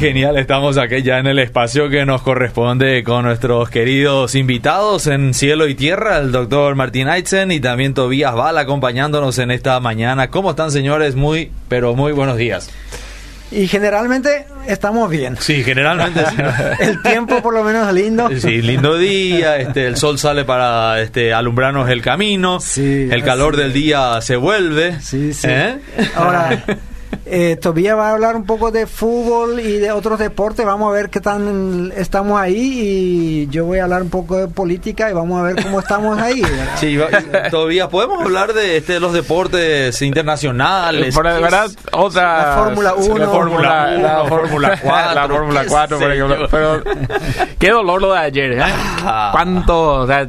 genial, estamos aquí ya en el espacio que nos corresponde con nuestros queridos invitados en Cielo y Tierra, el doctor Martín Aitzen y también Tobías Val acompañándonos en esta mañana. ¿Cómo están señores? Muy, pero muy buenos días. Y generalmente estamos bien. Sí, generalmente sí. El tiempo por lo menos lindo. Sí, lindo día, este, el sol sale para este, alumbrarnos el camino, Sí, el calor del día se vuelve. Sí, sí. ¿eh? Ahora, eh, Tobías va a hablar un poco de fútbol y de otros deportes. Vamos a ver qué tan estamos ahí. Y yo voy a hablar un poco de política y vamos a ver cómo estamos ahí. ¿verdad? Sí, va- todavía podemos hablar de, este, de los deportes internacionales. De verdad, otra. La Fórmula uno. La Fórmula la uno, Fórmula Fórmula cuatro, La Fórmula qué 4, por sé ejemplo. yo. Pero, qué dolor lo de ayer, ¿eh? Ah. ¿Cuánto? O sea,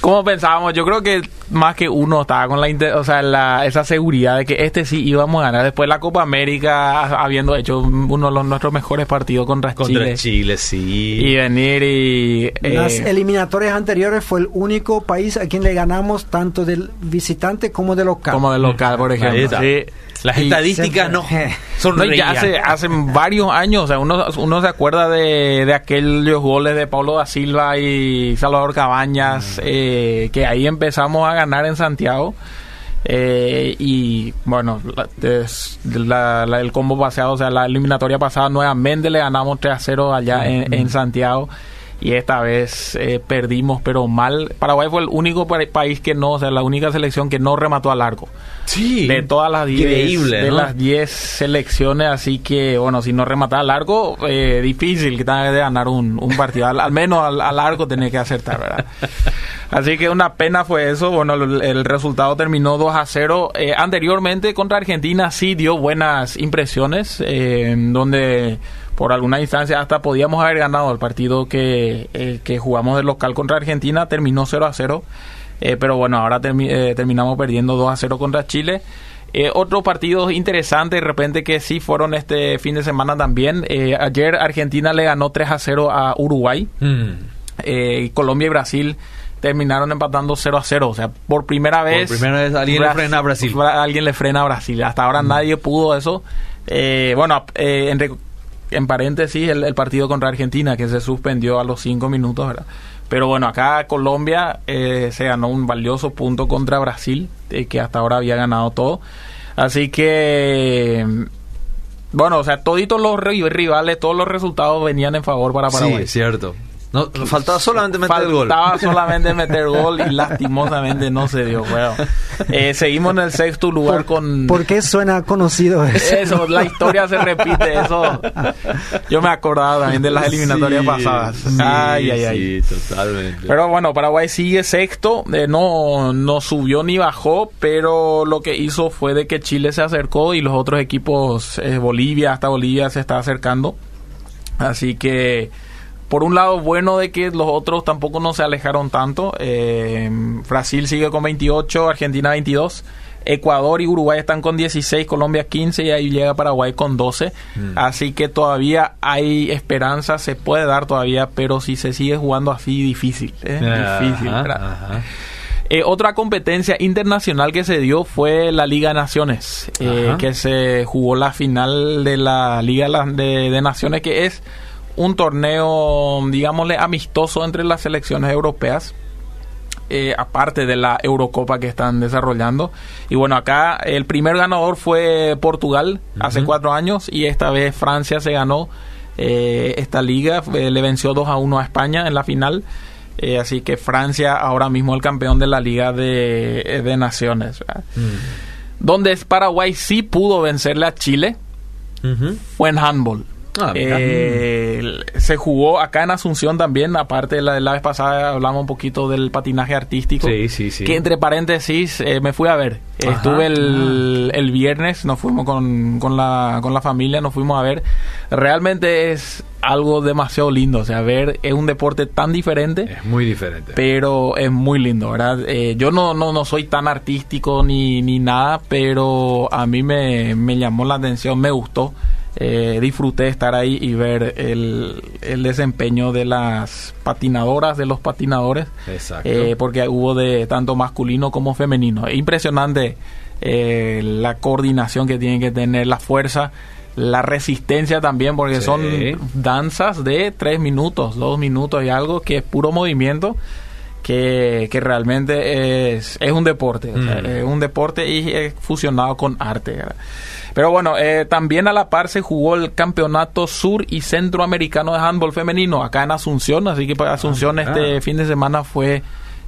¿cómo pensábamos? Yo creo que más que uno estaba con la, o sea, la, esa seguridad de que este sí íbamos a ganar. Después la Copa América, habiendo hecho uno de los, nuestros mejores partidos contra, Contra Chile. Chile, sí. Y venir y. Las eh, eliminatorias anteriores fue el único país a quien le ganamos tanto del visitante como de local. como de local, por ejemplo. Sí. Las Y- estadísticas no son No, ya hace, hace varios años, o sea, uno, uno se acuerda de, de aquellos goles de Paulo da Silva y Salvador Cabañas, eh, que ahí empezamos a ganar en Santiago. eh, y bueno, la- la- el combo paseado, o sea, la eliminatoria pasada nuevamente le ganamos 3 a 0 allá en, en Santiago. Y esta vez eh, perdimos, pero mal. Paraguay fue el único pa- país que no, o sea, la única selección que no remató al arco Sí. de todas las 10 Increíble, de ¿no? las 10 selecciones así que bueno si no remataba al arco eh, difícil que tenga que ganar un, un partido al, al menos al, al arco tenía que acertar verdad así que una pena fue eso bueno el, el resultado terminó 2 a 0 Eh, anteriormente contra Argentina sí dio buenas impresiones eh, donde por alguna instancia hasta podíamos haber ganado el partido que, eh, que jugamos de local contra Argentina terminó 0 a 0 eh, pero bueno, ahora termi- eh, terminamos perdiendo 2 a 0 contra Chile. Otros partidos interesantes, de repente que sí fueron este fin de semana también. Ayer Argentina le ganó 3 a 0 a Uruguay. Mm. Eh, y Colombia y Brasil terminaron empatando 0 a 0. O sea, por primera vez. primera vez alguien le frena a Brasil. Bra- Alguien le frena a Brasil. Hasta ahora nadie pudo eso. Eh, bueno, eh, entre- en paréntesis, el, el partido contra Argentina que se suspendió a los 5 minutos, ¿verdad? Pero bueno, acá Colombia eh, se ganó un valioso punto contra Brasil, eh, que hasta ahora había ganado todo. Así que, bueno, o sea, toditos los ri- rivales, todos los resultados venían en favor para Sí, Paraguay. es cierto. No, faltaba solamente meter el gol. Faltaba solamente meter gol y lastimosamente no se dio. Bueno, eh, seguimos en el sexto lugar con... ¿Por qué suena conocido eso? Eso, la historia se repite, eso. Yo me acordaba también de las eliminatorias Sí, pasadas. sí, ay, ay, ay. Sí, totalmente. Pero bueno, Paraguay sigue sexto, eh, no, no subió ni bajó, pero lo que hizo fue de que Chile se acercó y los otros equipos, eh, Bolivia, hasta Bolivia se está acercando. Así que, por un lado, bueno de que los otros tampoco no se alejaron tanto. Eh, Brasil sigue con 28, Argentina 22. Ecuador y Uruguay están con 16, Colombia 15 y ahí llega Paraguay con 12. Así que todavía hay esperanza, se puede dar todavía, pero si se sigue jugando así, difícil. ¿eh? difícil. Ajá, ¿verdad? ajá. Eh, otra competencia internacional que se dio fue la Liga de Naciones, eh, que se jugó la final de la Liga de Naciones, que es un torneo, digámosle, amistoso entre las selecciones europeas. eh, aparte de la Eurocopa que están desarrollando. Y bueno, acá el primer ganador fue Portugal hace cuatro años y esta vez Francia se ganó eh, esta liga, eh, le venció 2 a 1 a España en la final. Así que Francia ahora mismo el campeón de la Liga de, de Naciones. ¿verdad? Donde es Paraguay sí pudo vencerle a Chile fue en handball. Ah. Eh, se jugó acá en Asunción también, aparte de la, de la vez pasada hablamos un poquito del patinaje artístico. Sí, sí, sí. Que entre paréntesis eh, me fui a ver. Ajá. Estuve el, el viernes, nos fuimos con, con, la, con la familia, nos fuimos a ver. realmente es algo demasiado lindo. O sea, ver es un deporte tan diferente. Es muy diferente. Pero es muy lindo, ¿verdad? Eh, yo no, no, no soy tan artístico ni, ni nada, pero a mí me, me llamó la atención, me gustó. Eh, disfruté estar ahí y ver el, el, desempeño de las patinadoras, de los patinadores. Exacto. Eh, porque hubo de tanto masculino como femenino. Es impresionante eh, la coordinación que tienen que tener, la fuerza la resistencia también, porque Sí. son danzas de tres minutos, dos minutos y algo, que es puro movimiento, que, que realmente es, es un deporte, o sea, Mm. es un deporte y es fusionado con arte. ¿verdad? Pero bueno, eh, también a la par se jugó el campeonato sur y centroamericano de handball femenino acá en Asunción, así que para Asunción mira. este fin de semana fue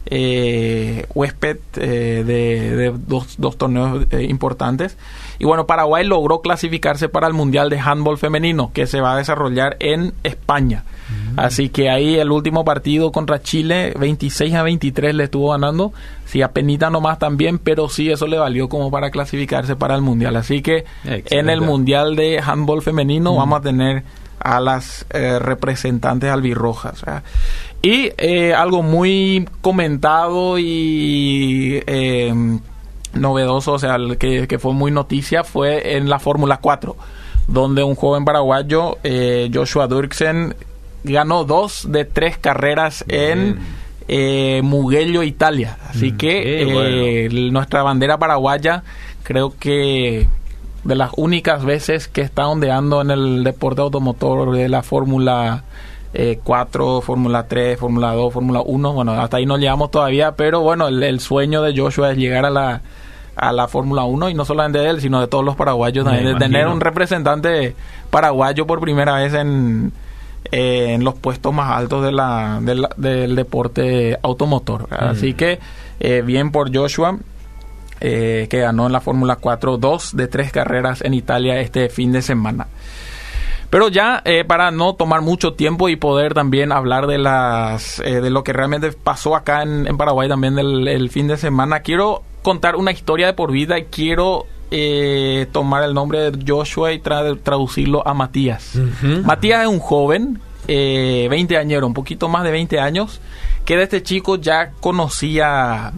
eh, huésped eh, de, de dos, dos torneos importantes. Y bueno, Paraguay logró clasificarse para el Mundial de Handball Femenino, que se va a desarrollar en España. Así que ahí el último partido contra Chile, 26 a 23 le estuvo ganando. Sí, a penita nomás también, pero sí, eso le valió como para clasificarse para el Mundial. Así que en el Mundial de Handball Femenino vamos a tener a las eh, representantes albirrojas. Y eh, algo muy comentado y eh, novedoso, o sea, el que, que fue muy noticia, fue en la Fórmula 4, donde un joven paraguayo, eh, Joshua Dirksen, ganó dos de tres carreras en eh, Mugello, Italia. Así Mm, que eh, bueno. nuestra bandera paraguaya, creo que de las únicas veces que está ondeando en el deporte automotor de la Fórmula eh, 4, Fórmula 3, Fórmula 2, Fórmula 1. Bueno, hasta ahí no llegamos todavía, pero bueno, el, el sueño de Joshua es llegar a la a la Fórmula 1 y no solamente de él, sino de todos los paraguayos también, de tener un representante paraguayo por primera vez en, eh, en los puestos más altos de la, de la- del deporte automotor. ¿verdad? Mm. Así que eh, bien por Joshua eh, que ganó en la Fórmula 4 dos de tres carreras en Italia este fin de semana. Pero ya eh, para no tomar mucho tiempo y poder también hablar de las eh, de lo que realmente pasó acá en, en Paraguay también del el fin de semana, quiero contar una historia de por vida y quiero eh, tomar el nombre de Joshua y tra- traducirlo a Matías. Matías es un joven, eh, 20 añero, un poquito más de 20 años, que de este chico ya conocía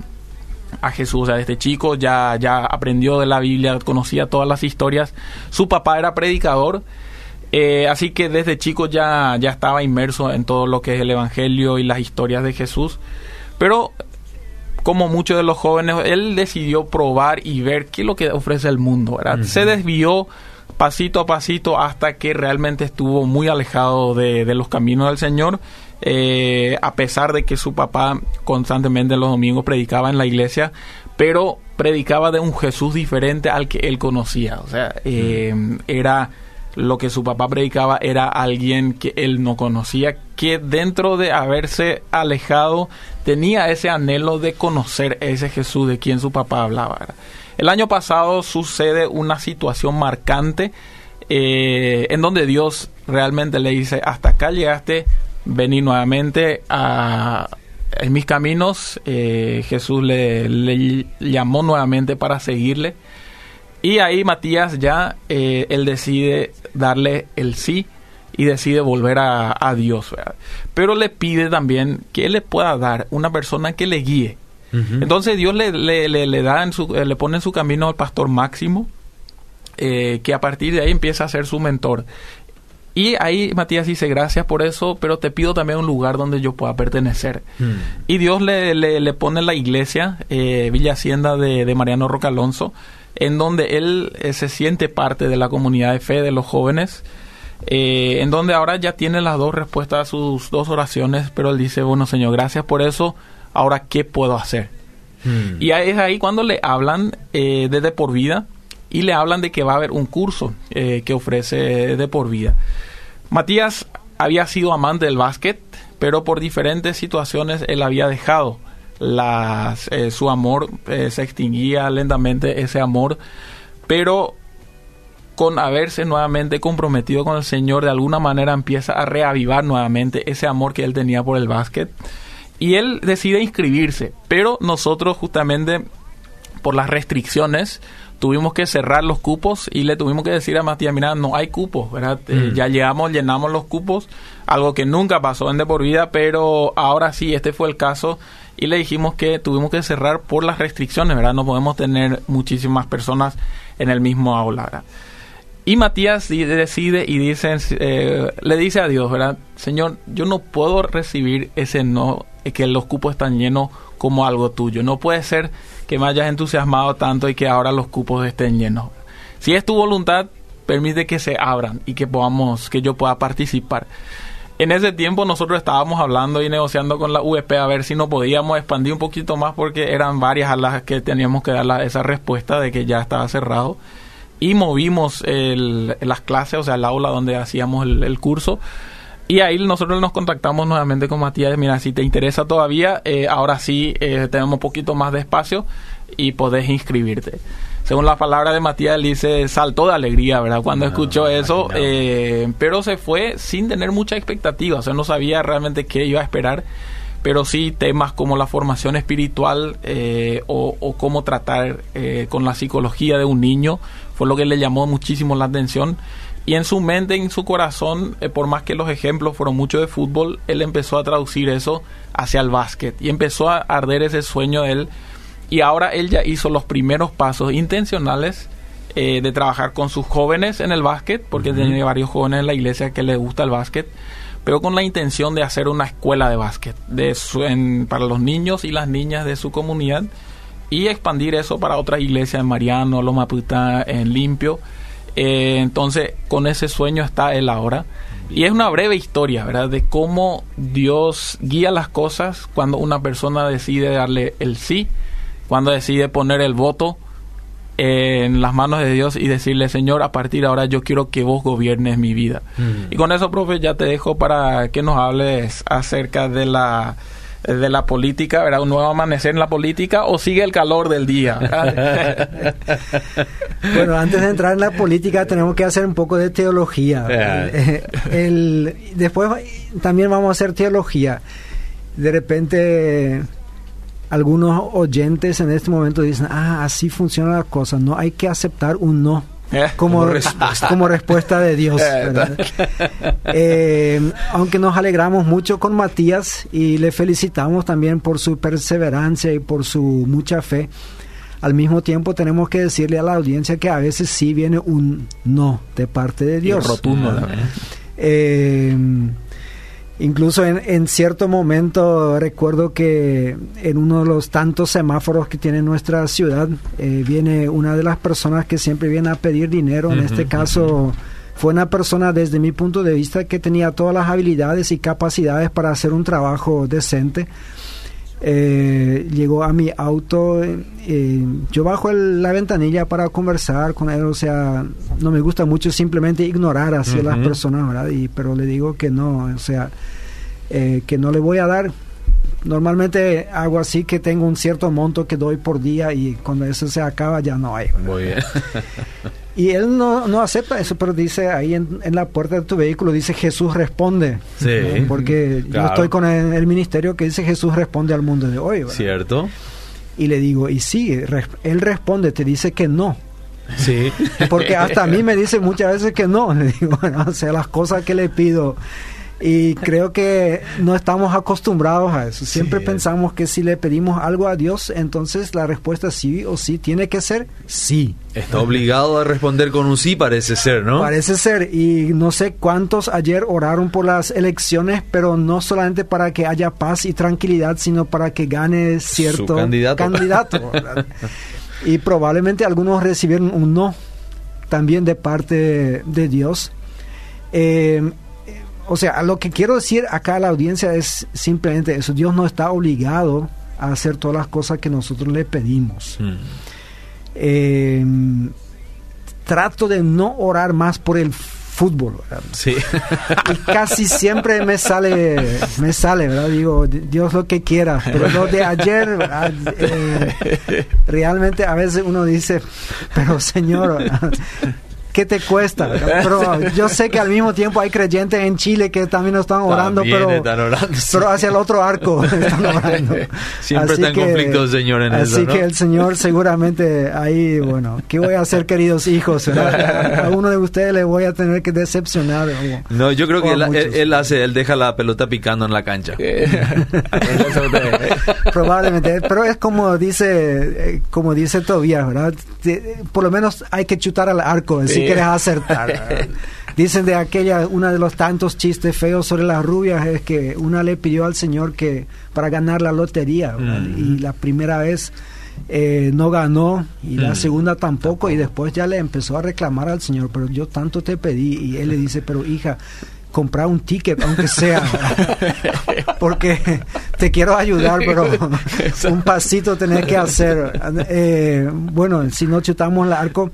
a Jesús, o sea, este chico ya, ya aprendió de la Biblia, conocía todas las historias. Su papá era predicador, eh, así que desde chico ya, ya estaba inmerso en todo lo que es el Evangelio y las historias de Jesús. Pero como muchos de los jóvenes, él decidió probar y ver qué es lo que ofrece el mundo. Se desvió pasito a pasito hasta que realmente estuvo muy alejado de, de los caminos del Señor. eh, a pesar de que su papá constantemente los domingos predicaba en la iglesia, pero predicaba de un Jesús diferente al que él conocía. O sea, eh, era lo que su papá predicaba era alguien que él no conocía, que dentro de haberse alejado tenía ese anhelo de conocer ese Jesús de quien su papá hablaba. El año pasado sucede una situación marcante eh, en donde Dios realmente le dice, hasta acá llegaste, vení nuevamente a, en mis caminos. Eh, Jesús le llamó nuevamente para seguirle. Y ahí Matías ya, eh, él decide darle el sí y decide volver a, a Dios. ¿verdad? Pero le pide también que él le pueda dar una persona que le guíe. Entonces Dios le, le, le, le da en su, eh, le pone en su camino al pastor Máximo, eh, que a partir de ahí empieza a ser su mentor. Y ahí Matías dice, gracias por eso, pero te pido también un lugar donde yo pueda pertenecer. Mm. Y Dios le, le, le pone la iglesia, eh, Villa Hacienda de, de Mariano Roca Alonso, en donde él eh, se siente parte de la comunidad de fe de los jóvenes, eh, en donde ahora ya tiene las dos respuestas a sus dos oraciones, pero él dice, bueno Señor, gracias por eso, ahora ¿qué puedo hacer? Mm. Y es ahí cuando le hablan eh, de De Por Vida y le hablan de que va a haber un curso eh, que ofrece De Por Vida. Matías había sido amante del básquet, pero por diferentes situaciones él había dejado las, eh, su amor, eh, se extinguía lentamente ese amor, pero con haberse nuevamente comprometido con el Señor, de alguna manera empieza a reavivar nuevamente ese amor que él tenía por el básquet. Y él decide inscribirse, pero nosotros justamente por las restricciones tuvimos que cerrar los cupos y le tuvimos que decir a Matías, mira, no hay cupos, ¿verdad? Eh, Mm. ya llegamos, llenamos los cupos, algo que nunca pasó en De por vida, pero ahora sí, este fue el caso y le dijimos que tuvimos que cerrar por las restricciones, ¿verdad? No podemos tener muchísimas personas en el mismo aula, ¿verdad? Y Matías decide y dice, eh, le dice a Dios, ¿verdad? Señor, yo no puedo recibir ese no, eh, que los cupos están llenos como algo tuyo. No puede ser que me hayas entusiasmado tanto y que ahora los cupos estén llenos. Si es tu voluntad, permite que se abran y que podamos, que yo pueda participar. En ese tiempo nosotros estábamos hablando y negociando con la UEP a ver si no podíamos expandir un poquito más porque eran varias a las que teníamos que dar esa respuesta de que ya estaba cerrado y movimos el- las clases, o sea, el aula donde hacíamos el, el curso. Y ahí nosotros nos contactamos nuevamente con Matías. Mira, si te interesa todavía, eh, ahora sí eh, tenemos un poquito más de espacio y podés inscribirte. Según la palabra de Matías, él dice, saltó de alegría, ¿verdad? Cuando Ah, escuchó eso, imaginaba. eh, pero se fue sin tener mucha expectativa, o sea, no sabía realmente qué iba a esperar, pero sí temas como la formación espiritual eh, o, o cómo tratar eh, con la psicología de un niño fue lo que le llamó muchísimo la atención. Y en su mente, en su corazón, eh, por más que los ejemplos fueron mucho de fútbol, él empezó a traducir eso hacia el básquet y empezó a arder ese sueño de él. Y ahora él ya hizo los primeros pasos intencionales eh, de trabajar con sus jóvenes en el básquet, porque tiene varios jóvenes en la iglesia que les gusta el básquet, pero con la intención de hacer una escuela de básquet de su- en- para los niños y las niñas de su comunidad y expandir eso para otras iglesias en Mariano, Loma Puta, en Limpio. Eh, entonces, con ese sueño está él ahora. Y es una breve historia, ¿verdad? De cómo Dios guía las cosas cuando una persona decide darle el sí, cuando decide poner el voto en las manos de Dios y decirle, Señor, a partir de ahora yo quiero que vos gobiernes mi vida. Mm. Y con eso, profe, ya te dejo para que nos hables acerca de la de la política, ¿verdad? Un nuevo amanecer en la política o sigue el calor del día. Bueno, antes de entrar en la política tenemos que hacer un poco de teología. Yeah. El- después también vamos a hacer teología. De repente algunos oyentes en este momento dicen, ah, así funciona la cosa, no hay que aceptar un no. Eh, Como, como respuesta. como respuesta de Dios. Eh. Eh, aunque nos alegramos mucho con Matías y le felicitamos también por su perseverancia y por su mucha fe, al mismo tiempo tenemos que decirle a la audiencia que a veces sí viene un no de parte de y Dios. rotundo, ¿no? Eh, incluso en, en cierto momento recuerdo que en uno de los tantos semáforos que tiene nuestra ciudad eh, viene una de las personas que siempre viene a pedir dinero. En este caso fue una persona desde mi punto de vista que tenía todas las habilidades y capacidades para hacer un trabajo decente. Eh, llegó a mi auto, eh, yo bajo el- la ventanilla para conversar con él, o sea, no me gusta mucho simplemente ignorar así a las personas, ¿verdad? Y, pero le digo que no, o sea, eh, que no le voy a dar. Normalmente hago así que tengo un cierto monto que doy por día y cuando eso se acaba ya no hay. ¿verdad? Muy bien. Y él no, no acepta eso, pero dice ahí en, en la puerta de tu vehículo, dice Jesús responde. Sí. ¿no? Porque Claro. yo estoy con el, el ministerio que dice Jesús responde al mundo de hoy. ¿verdad? ¿Cierto? Y le digo, y sí, res- él responde, te dice que no. Sí. Porque hasta a mí me dice muchas veces que no. Le digo, bueno, o sea, las cosas que le pido. Y creo que no estamos acostumbrados a eso. Siempre Sí. pensamos que si le pedimos algo a Dios, entonces la respuesta sí o sí tiene que ser sí. Está obligado a responder con un sí, parece ser, ¿no? Parece ser, y no sé cuántos ayer oraron por las elecciones, pero no solamente para que haya paz y tranquilidad, sino para que gane cierto candidato. candidato, ¿verdad? y probablemente algunos recibieron un no también de parte de Dios. Eh, o sea, lo que quiero decir acá a la audiencia es simplemente eso, Dios no está obligado a hacer todas las cosas que nosotros le pedimos. Mm. Eh, trato de no orar más por el fútbol, ¿verdad? Sí. Y casi siempre me sale, me sale, ¿verdad? Digo, Dios lo que quiera, pero lo de ayer. Eh, realmente a veces uno dice, pero Señor. ¿Qué te cuesta? Pero yo sé que al mismo tiempo hay creyentes en Chile que también están orando, pero, pero hacia el otro arco están orando. Siempre está en conflicto el Señor en así eso, Así que el Señor seguramente ahí, bueno, ¿qué voy a hacer, queridos hijos? A uno de ustedes le voy a tener que decepcionar. no, yo creo que él, hace, él deja la pelota picando en la cancha. Probablemente, pero es como dice, eh, como dice Tobías, ¿verdad? Por lo menos hay que chutar al arco, si quieres acertar. Dicen de aquella, uno de los tantos chistes feos sobre las rubias es que una le pidió al Señor que para ganar la lotería mm. y la primera vez eh, no ganó y la mm. segunda tampoco, y después ya le empezó a reclamar al Señor, pero yo tanto te pedí y él le dice, pero hija, comprar un ticket, aunque sea, porque te quiero ayudar, pero un pasito tenés que hacer. Eh, bueno, si no chutamos el arco.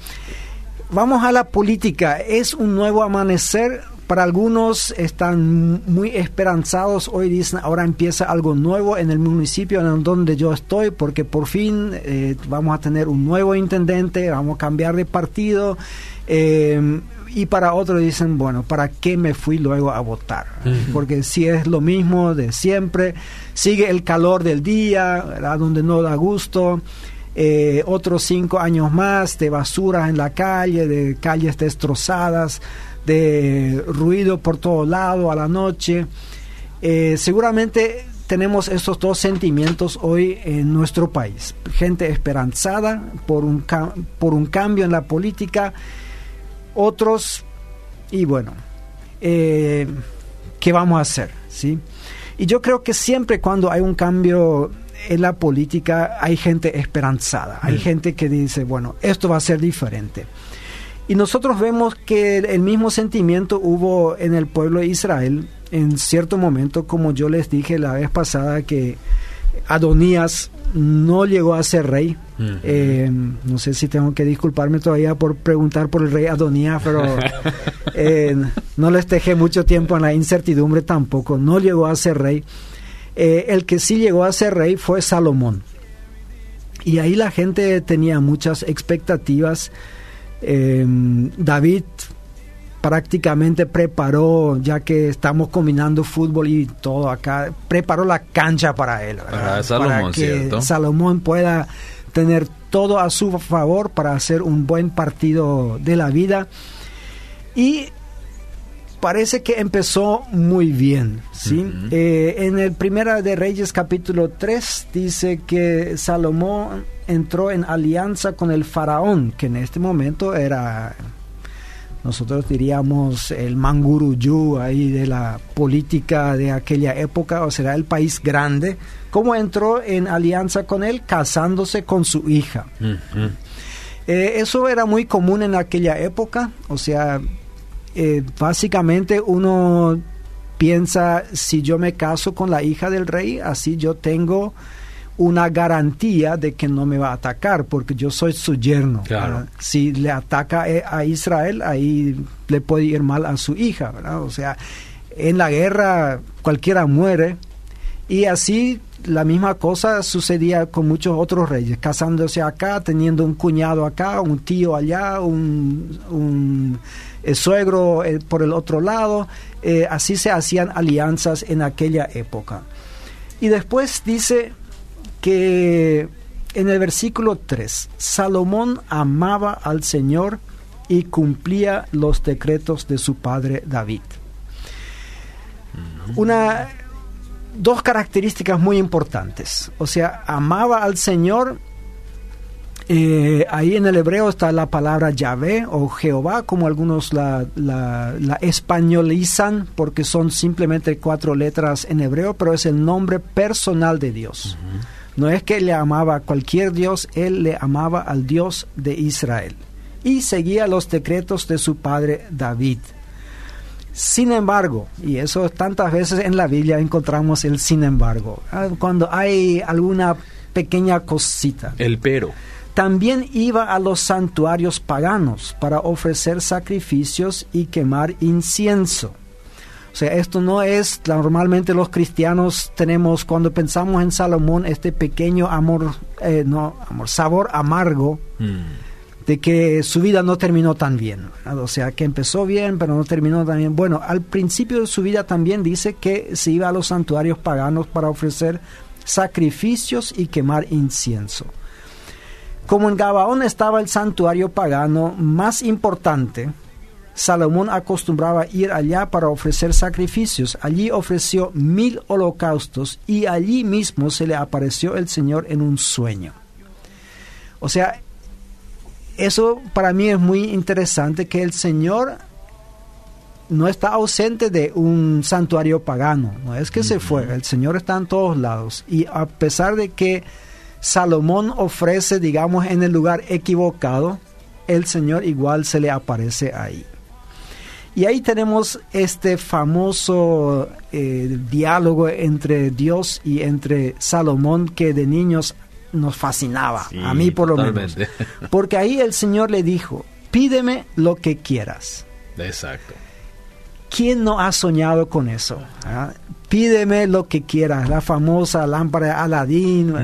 Vamos a la política. Es un nuevo amanecer. Para algunos están muy esperanzados. Hoy dicen, ahora empieza algo nuevo en el municipio en donde yo estoy, porque por fin eh, vamos a tener un nuevo intendente, vamos a cambiar de partido. Eh, y para otros dicen, bueno, ¿para qué me fui luego a votar? Porque si es lo mismo de siempre, sigue el calor del día, donde no da gusto. Eh, otros cinco años más de basura en la calle, de calles destrozadas, de ruido por todo lado a la noche. Eh, seguramente tenemos esos dos sentimientos hoy en nuestro país. Gente esperanzada por un, por un cambio en la política otros, y bueno, eh, ¿qué vamos a hacer? ¿sí? Y yo creo que siempre cuando hay un cambio en la política hay gente esperanzada, hay mm. gente que dice, bueno, esto va a ser diferente. Y nosotros vemos que el mismo sentimiento hubo en el pueblo de Israel en cierto momento, como yo les dije la vez pasada, que Adonías no llegó a ser rey. Eh, no sé si tengo que disculparme todavía por preguntar por el rey Adonías, pero eh, no les dejé mucho tiempo en la incertidumbre tampoco. No llegó a ser rey. Eh, el que sí llegó a ser rey fue Salomón. Y ahí la gente tenía muchas expectativas. David prácticamente preparó, ya que estamos combinando fútbol y todo acá, preparó la cancha para él, para que Salomón pueda tener todo a su favor para hacer un buen partido de la vida. Y parece que empezó muy bien. ¿sí? Eh, en el Primera de Reyes capítulo 3 dice que Salomón entró en alianza con el faraón, que en este momento era nosotros diríamos el manguruyú ahí de la política de aquella época, o será el país grande, ¿cómo entró en alianza con él? Casándose con su hija. Eh, eso era muy común en aquella época, o sea, eh, básicamente uno piensa, si yo me caso con la hija del rey, así yo tengo una garantía de que no me va a atacar, porque yo soy su yerno. Si le ataca eh, a Israel, ahí le puede ir mal a su hija, ¿verdad? O sea, en la guerra cualquiera muere, y así la misma cosa sucedía con muchos otros reyes, casándose acá, teniendo un cuñado acá, un tío allá, un, eh, suegro eh, por el otro lado, así se hacían alianzas en aquella época. Y después dice, que en el versículo 3, Salomón amaba al Señor y cumplía los decretos de su padre David. Una, dos características muy importantes. O sea, amaba al Señor. Eh, ahí en el hebreo está la palabra Yahvé o Jehová, como algunos la, la, españolizan, porque son simplemente cuatro letras en hebreo, pero es el nombre personal de Dios. No es que le amaba a cualquier Dios, él le amaba al Dios de Israel y seguía los decretos de su padre David. Sin embargo, y eso tantas veces en la Biblia encontramos el sin embargo, ah, cuando hay alguna pequeña cosita. El pero. También iba a los santuarios paganos para ofrecer sacrificios y quemar incienso. O sea, esto no es, normalmente los cristianos tenemos, cuando pensamos en Salomón, este pequeño amor, eh, no, amor, sabor amargo mm. de que su vida no terminó tan bien. O sea, que empezó bien, pero no terminó tan bien. Bueno, al principio de su vida también dice que se iba a los santuarios paganos para ofrecer sacrificios y quemar incienso. Como en Gabaón estaba el santuario pagano más importante, Salomón acostumbraba ir allá para ofrecer sacrificios. Allí ofreció mil holocaustos y allí mismo se le apareció el Señor en un sueño. O sea, eso para mí es muy interesante que el Señor no está ausente de un santuario pagano, no es que se fue, el Señor está en todos lados y a pesar de que Salomón ofrece, digamos, en el lugar equivocado, el Señor igual se le aparece ahí. Y ahí tenemos este famoso eh, diálogo entre Dios y entre Salomón que de niños nos fascinaba, a mí por lo menos. Porque ahí el Señor le dijo, pídeme lo que quieras. Exacto. ¿Quién no ha soñado con eso? ¿Ah? Pídeme lo que quieras, la famosa lámpara de Aladín,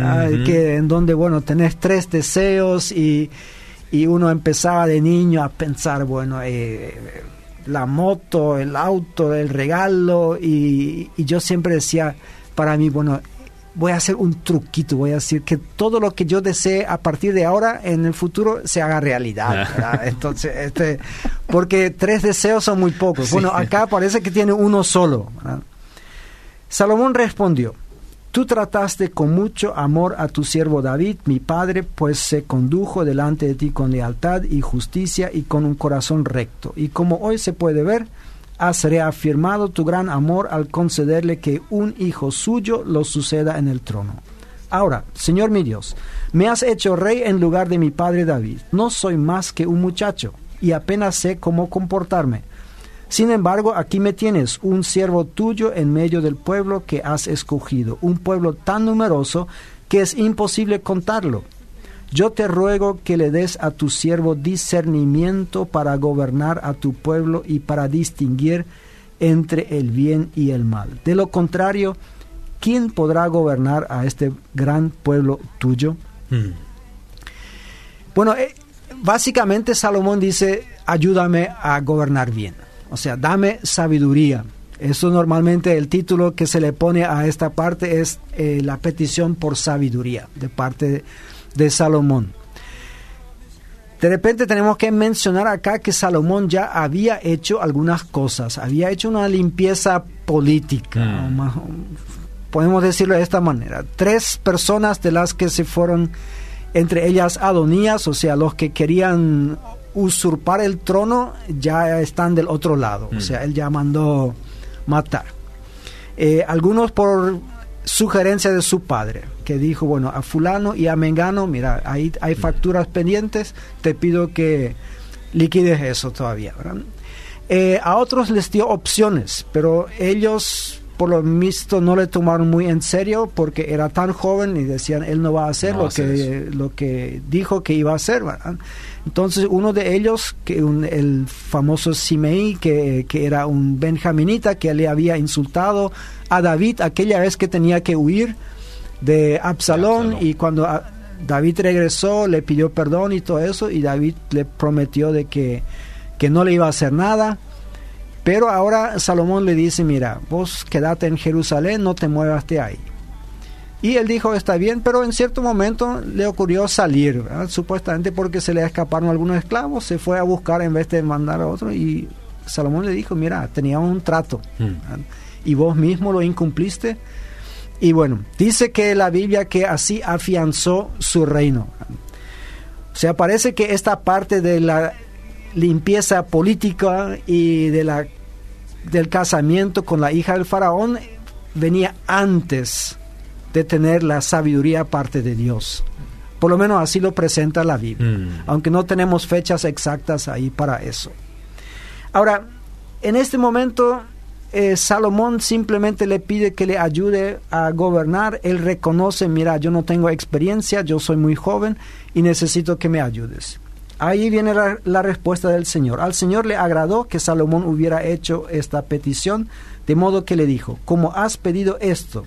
que en donde, bueno, tenés tres deseos y, y uno empezaba de niño a pensar, bueno, eh, la moto, el auto, el regalo, y, y yo siempre decía para mí, bueno, voy a hacer un truquito, voy a decir que todo lo que yo desee a partir de ahora en el futuro se haga realidad. Entonces, este, porque tres deseos son muy pocos. Bueno, acá parece que tiene uno solo. Salomón respondió, Tú trataste con mucho amor a tu siervo David, mi padre, pues se condujo delante de ti con lealtad y justicia y con un corazón recto. Y como hoy se puede ver, has reafirmado tu gran amor al concederle que un hijo suyo lo suceda en el trono. Ahora, Señor mi Dios, me has hecho rey en lugar de mi padre David. No soy más que un muchacho y apenas sé cómo comportarme. Sin embargo, aquí me tienes, un siervo tuyo en medio del pueblo que has escogido, un pueblo tan numeroso que es imposible contarlo. Yo te ruego que le des a tu siervo discernimiento para gobernar a tu pueblo y para distinguir entre el bien y el mal. De lo contrario, ¿quién podrá gobernar a este gran pueblo tuyo? Hmm. Bueno, eh, básicamente Salomón dice, ayúdame a gobernar bien. O sea, dame sabiduría. Eso normalmente el título que se le pone a esta parte es eh, la petición por sabiduría de parte de de Salomón. De repente tenemos que mencionar acá que Salomón ya había hecho algunas cosas, había hecho una limpieza política, mm. podemos decirlo de esta manera. Tres personas de las que se fueron, entre ellas Adonías, o sea, los que querían usurpar el trono, ya están del otro lado, o mm. sea, él ya mandó matar. Eh, algunos por sugerencia de su padre, que dijo, bueno, a fulano y a Mengano, mira, ahí hay facturas pendientes, te pido que liquides eso todavía. Eh, a otros les dio opciones, pero ellos por lo visto no le tomaron muy en serio porque era tan joven y decían él no va a hacer lo que lo que dijo que iba a hacer entonces uno de ellos que el famoso Simei que, que, era un benjaminita que le había insultado a David aquella vez que tenía que huir de Absalón, y cuando David regresó le pidió perdón y todo eso y David le prometió de que, que no le iba a hacer nada. Pero ahora Salomón le dice, mira, vos quedate en Jerusalén, no te muevas de ahí. Y él dijo, está bien, pero en cierto momento le ocurrió salir, supuestamente porque se le escaparon algunos esclavos, se fue a buscar en vez de mandar a otro y Salomón le dijo, mira, tenía un trato. Hmm y vos mismo lo incumpliste. Y bueno, dice que la Biblia que así afianzó su reino. O sea, parece que esta parte de la limpieza política y de la, del casamiento con la hija del faraón venía antes de tener la sabiduría parte de Dios. Por lo menos así lo presenta la Biblia, mm. aunque no tenemos fechas exactas ahí para eso. Ahora, en este momento eh, Salomón simplemente le pide que le ayude a gobernar. Él reconoce, mira, yo no tengo experiencia, yo soy muy joven y necesito que me ayudes. Ahí viene la, respuesta del Señor. Al Señor le agradó que Salomón hubiera hecho esta petición, de modo que le dijo, como has pedido esto,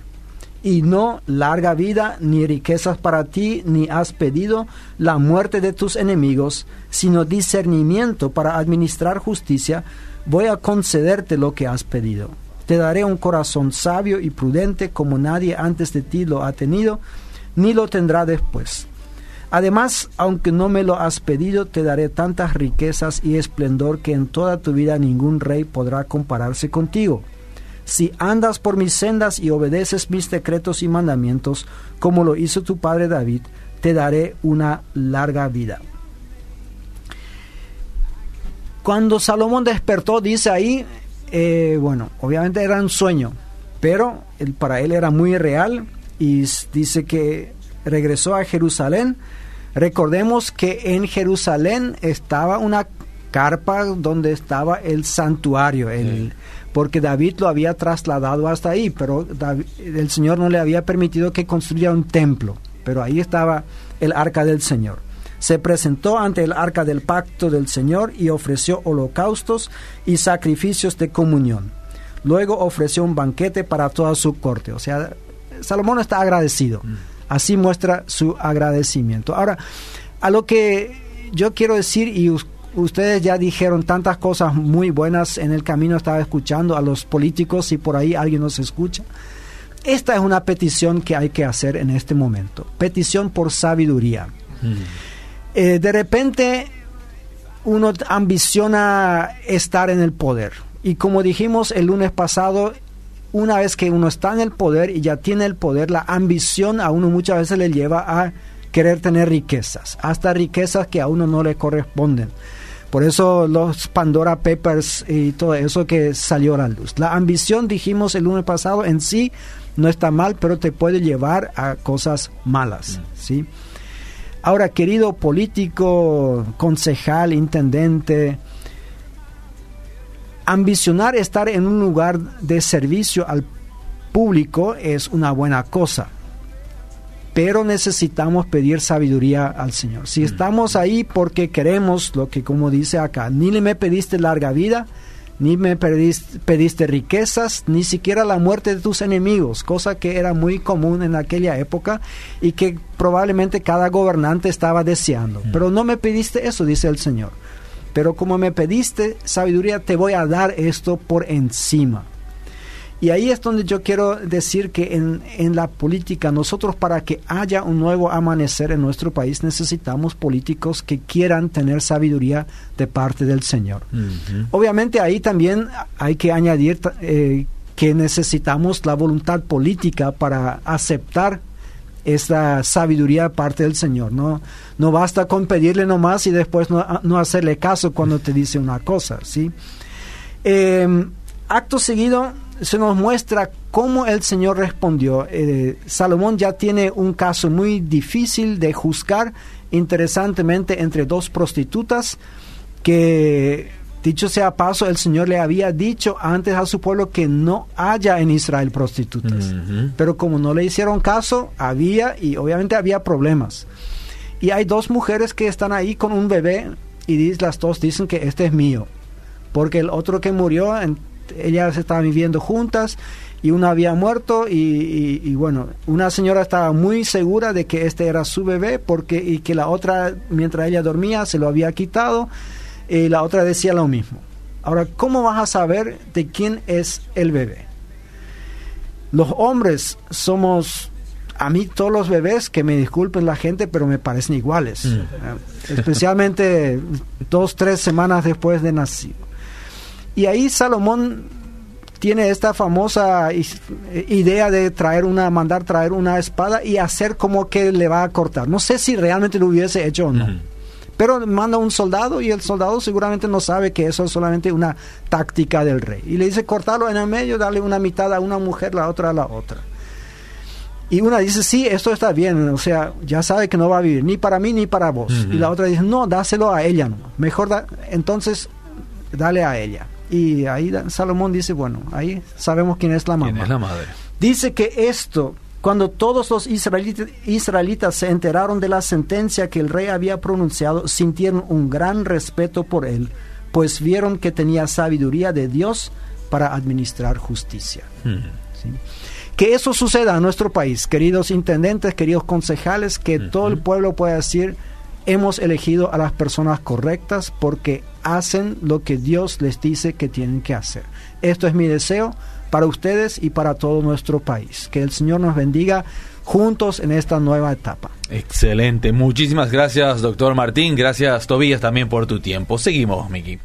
y no larga vida, ni riquezas para ti, ni has pedido la muerte de tus enemigos, sino discernimiento para administrar justicia, voy a concederte lo que has pedido. Te daré un corazón sabio y prudente como nadie antes de ti lo ha tenido, ni lo tendrá después. Además, aunque no me lo has pedido, te daré tantas riquezas y esplendor que en toda tu vida ningún rey podrá compararse contigo. Si andas por mis sendas y obedeces mis decretos y mandamientos, como lo hizo tu padre David, te daré una larga vida. Cuando Salomón despertó, dice ahí, eh, bueno, obviamente era un sueño, pero para él era muy real y dice que regresó a Jerusalén. Recordemos que en Jerusalén estaba una carpa donde estaba el santuario, el, porque David lo había trasladado hasta ahí, pero el Señor no le había permitido que construya un templo, pero ahí estaba el arca del Señor. Se presentó ante el arca del pacto del Señor y ofreció holocaustos y sacrificios de comunión. Luego ofreció un banquete para toda su corte. O sea, Salomón está agradecido. Mm. Así muestra su agradecimiento. Ahora, a lo que yo quiero decir, y ustedes ya dijeron tantas cosas muy buenas en el camino, estaba escuchando a los políticos y por ahí alguien nos escucha. Esta es una petición que hay que hacer en este momento. Petición por sabiduría. Mm. Eh, de repente uno ambiciona estar en el poder. Y como dijimos el lunes pasado, una vez que uno está en el poder y ya tiene el poder, la ambición a uno muchas veces le lleva a querer tener riquezas, hasta riquezas que a uno no le corresponden. Por eso los Pandora Papers y todo eso que salió a la luz. La ambición, dijimos el lunes pasado, en sí no está mal, pero te puede llevar a cosas malas, ¿sí? Ahora, querido político, concejal, intendente, ambicionar estar en un lugar de servicio al público es una buena cosa, pero necesitamos pedir sabiduría al Señor. Si mm. estamos ahí porque queremos lo que como dice acá, ni le me pediste larga vida, ni me pediste, riquezas, ni siquiera la muerte de tus enemigos, cosa que era muy común en aquella época y que probablemente cada gobernante estaba deseando. Mm. Pero no me pediste eso, dice el Señor. Pero como me pediste sabiduría, te voy a dar esto por encima. Y ahí es donde yo quiero decir que en, en, la política, nosotros para que haya un nuevo amanecer en nuestro país, necesitamos políticos que quieran tener sabiduría de parte del Señor. Obviamente ahí también hay que añadir eh, que necesitamos la voluntad política para aceptar esta sabiduría de parte del Señor. No, no basta con pedirle nomás y después no, no hacerle caso cuando te dice una cosa. ¿sí? Eh, acto seguido se nos muestra cómo el Señor respondió. Eh, Salomón ya tiene un caso muy difícil de juzgar, interesantemente, entre dos prostitutas que, dicho sea paso, el Señor le había dicho antes a su pueblo que no haya en Israel prostitutas. Pero como no le hicieron caso, había y obviamente había problemas. Y hay dos mujeres que están ahí con un bebé y las dos dicen que este es mío. Porque el otro que murió ellas estaban viviendo juntas y una había muerto y, bueno, una señora estaba muy segura de que este era su bebé porque y que la otra mientras ella dormía se lo había quitado y la otra decía lo mismo. Ahora, ¿cómo vas a saber de quién es el bebé? Los hombres somos a mí todos los bebés, que me disculpen la gente, pero me parecen iguales. Mm. Especialmente dos, tres semanas después de nacido. Y ahí Salomón tiene esta famosa idea de traer una, mandar traer una espada y hacer como que le va a cortar. No sé si realmente lo hubiese hecho o no. Pero manda un soldado y el soldado seguramente no sabe que eso es solamente una táctica del rey. Y le dice cortarlo en el medio, darle una mitad a una mujer, la otra a la otra. Y una dice, sí, esto está bien, o sea, ya sabe que no va a vivir ni para mí ni para vos. Y la otra dice, no, dáselo a ella, no. mejor da entonces dale a ella. Y ahí Salomón dice, bueno, ahí sabemos quién es la mamá. la madre? Dice que esto, cuando todos los israelitas, israelitas se enteraron de la sentencia que el rey había pronunciado, sintieron un gran respeto por él, pues vieron que tenía sabiduría de Dios para administrar justicia. Hmm. que eso suceda en nuestro país, queridos intendentes, queridos concejales, que todo el pueblo pueda decir, hemos elegido a las personas correctas porque hacen lo que Dios les dice que tienen que hacer. Esto es mi deseo para ustedes y para todo nuestro país. Que el Señor nos bendiga juntos en esta nueva etapa. Excelente. Muchísimas gracias, doctor Martín. Gracias, Tobías, también por tu tiempo. Seguimos, Miki.